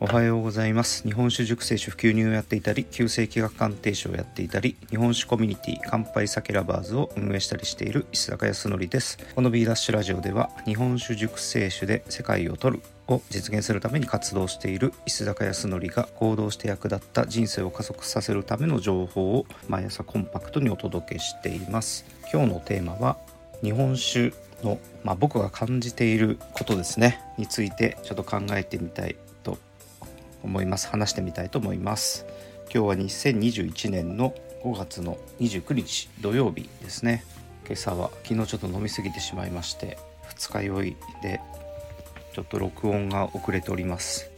おはようございます。日本酒熟成酒普及入をやっていたり旧世紀学鑑定士をやっていたり日本酒コミュニティ乾杯酒ラバーズを運営したりしている石坂康則です。この B ダッシュラジオでは日本酒熟成酒で世界を取るを実現するために活動している石坂康則が行動して役立った人生を加速させるための情報を毎朝コンパクトにお届けしています。今日のテーマは日本酒の、まあ、僕が感じていることですね。についてちょっと考えてみたい思います。話してみたいと思います。今日は2021年の5月の29日土曜日ですね。今朝は昨日ちょっと飲み過ぎてしまいまして二日酔いでちょっと録音が遅れております。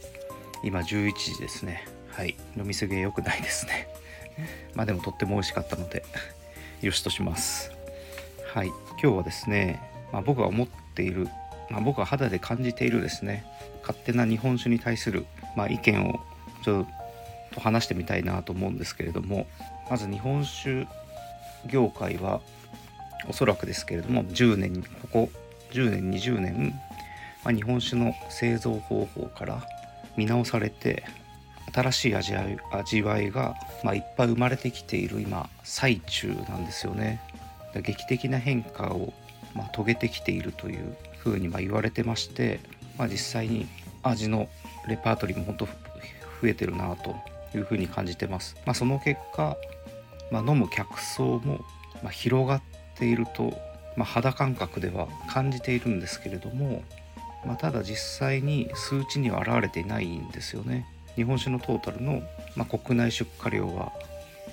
今11時ですね。はい。飲み過ぎ良くないですね。まあでもとっても美味しかったので よしとします。はい。今日はですね、まあ、僕が思っている、まあ、僕が肌で感じているですね勝手な日本酒に対する、まあ、意見をちょっと話してみたいなと思うんですけれどもまず日本酒業界はおそらくですけれども10年ここ10年20年まあ、日本酒の製造方法から見直されて新しい味わい味わいが、まあ、いっぱい生まれてきている今最中なんですよね。劇的な変化を、まあ、遂げてきているというふうにま言われてまして、まあ、実際に味のレパートリーも本当増えてるなというふうに感じてます。まあ、その結果、ま飲む客層も、ま広がっていると、ま肌感覚では感じているんですけれどもまあ、ただ実際に数値には現れていないんですよね。日本酒のトータルの、まあ、国内出荷量は、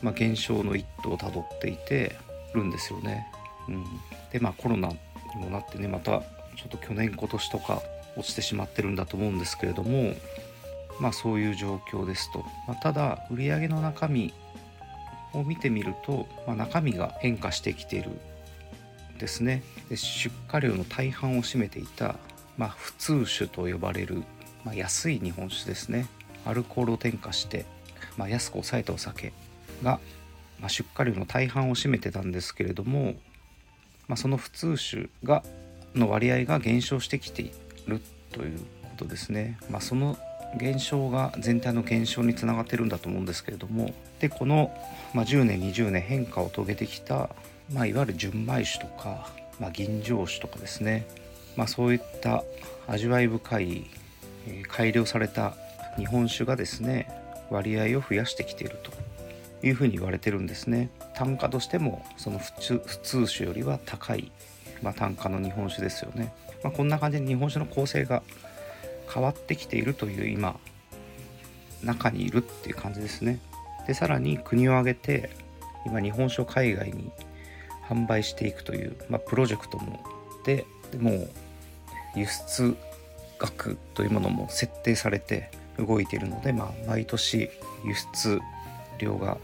まあ、減少の一途をたどっていてるんですよね。うん、でまあコロナにもなってねまたちょっと去年今年とか落ちてしまってるんだと思うんですけれどもまあそういう状況ですと。まあ、ただ売上の中身を見てみると、まあ、中身が変化してきているですねで出荷量の大半を占めていたまあ、普通酒と呼ばれる、まあ、安い日本酒ですねアルコールを添加して、まあ、安く抑えたお酒が、ま、出荷量の大半を占めてたんですけれども、ま、その普通酒がの割合が減少してきているということですね。まあ、その減少が全体の減少につながってるんだと思うんですけれども。でこの、ま、10年20年変化を遂げてきた、まあ、いわゆる純米酒とか、まあ、吟醸酒とかですね。まあ、そういった味わい深い、え、改良された日本酒がですね割合を増やしてきているというふうに言われてるんですね。単価としてもその普通普通酒よりは高い、まあ、単価の日本酒ですよね、まあ、こんな感じで日本酒の構成が変わってきているという今中にいるっていう感じですね。でさらに国を挙げて今日本酒を海外に販売していくという、まあ、プロジェクトもでもう輸出額というものも設定されて動いているので、まあ、毎年輸出量が、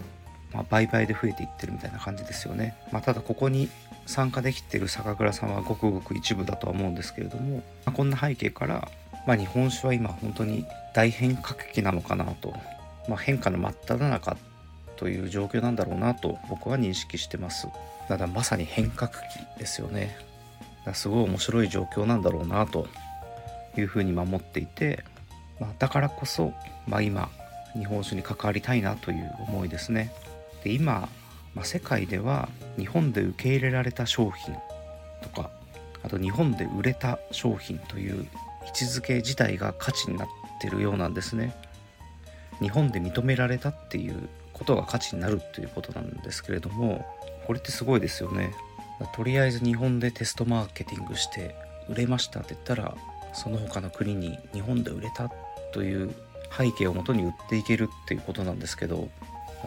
ま倍々で増えていってるみたいな感じですよね。まあ、ただここに参加できてる酒蔵さんはごくごく一部だとは思うんですけれども、まあ、こんな背景から、まあ、日本酒は今本当に大変革期なのかなと、まあ、変化の真っ只中という状況なんだろうなと僕は認識してます。ただまさに変革期ですよね。だすごい面白い状況なんだろうなというふうに守っていて、まあ、だからこそ、まあ、今日本酒に関わりたいなという思いですね。で今、まあ、世界では日本で受け入れられた商品とかあと日本で売れた商品という位置づけ自体が価値になってるようなんですね。日本で認められたっていうことが価値になるっていうことなんですけれどもこれってすごいですよね。とりあえず日本でテストマーケティングして売れましたって言ったらその他の国に日本で売れたという背景をもとに売っていけるっていうことなんですけど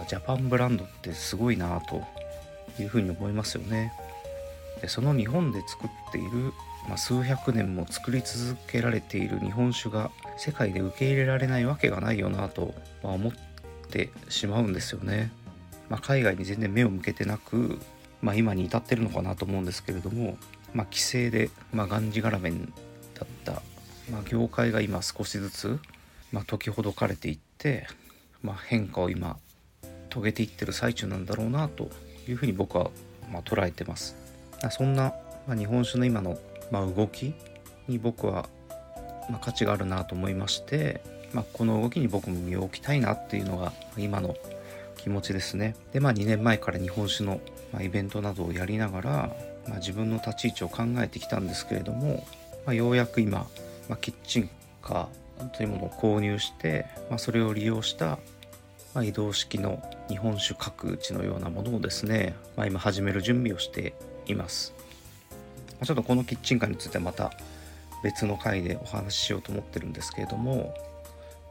ジャパンブランドってすごいなというふうに思いますよね。でその日本で作っている、まあ、数百年も作り続けられている日本酒が世界で受け入れられないわけがないよなと、まあ、思ってしまうんですよね。まあ、海外に全然目を向けてなくまあ、今に至ってるのかなと思うんですけれども、まあ、規制で、まあ、がんじがらめだった、まあ、業界が今少しずつ、まあ、解きほどかれていって、まあ、変化を今遂げていってる最中なんだろうなというふうに僕は、ま、捉えてます。そんな、ま、日本酒の今の、ま、動きに僕は、ま、価値があるなと思いまして、まあ、この動きに僕も身を置きたいなっていうのが今の気持ちですねでまあ2年前から日本酒のまイベントなどをやりながら、まあ、自分の立ち位置を考えてきたんですけれども、まあ、ようやく今、ま、キッチンカーというものを購入して、ま、それを利用したま、移動式の日本酒角打ちのようなものをですね、まあ、今始める準備をしています。ちょっとこのキッチンカーについてはまた別の回でお話ししようと思ってるんですけれども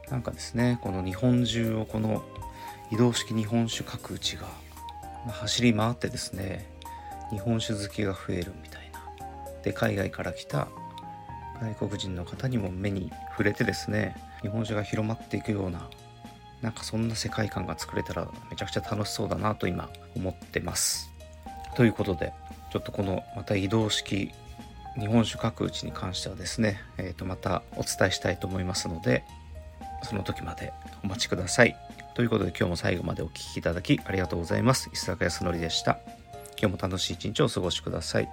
なんかですねこの日本中をこの移動式日本酒角打ちが走り回ってですね日本酒好きが増えるみたいなで海外から来た外国人の方にも目に触れてですね日本酒が広まっていくようななんかそんな世界観が作れたらめちゃくちゃ楽しそうだなと今思ってます。ということでちょっとこのまた移動式日本酒角打ちに関してはですね、えー、とまたお伝えしたいと思いますのでその時までお待ちください。ということで今日も最後までお聴きいただきありがとうございます。石坂康則でした。今日も楽しい一日をお過ごしください。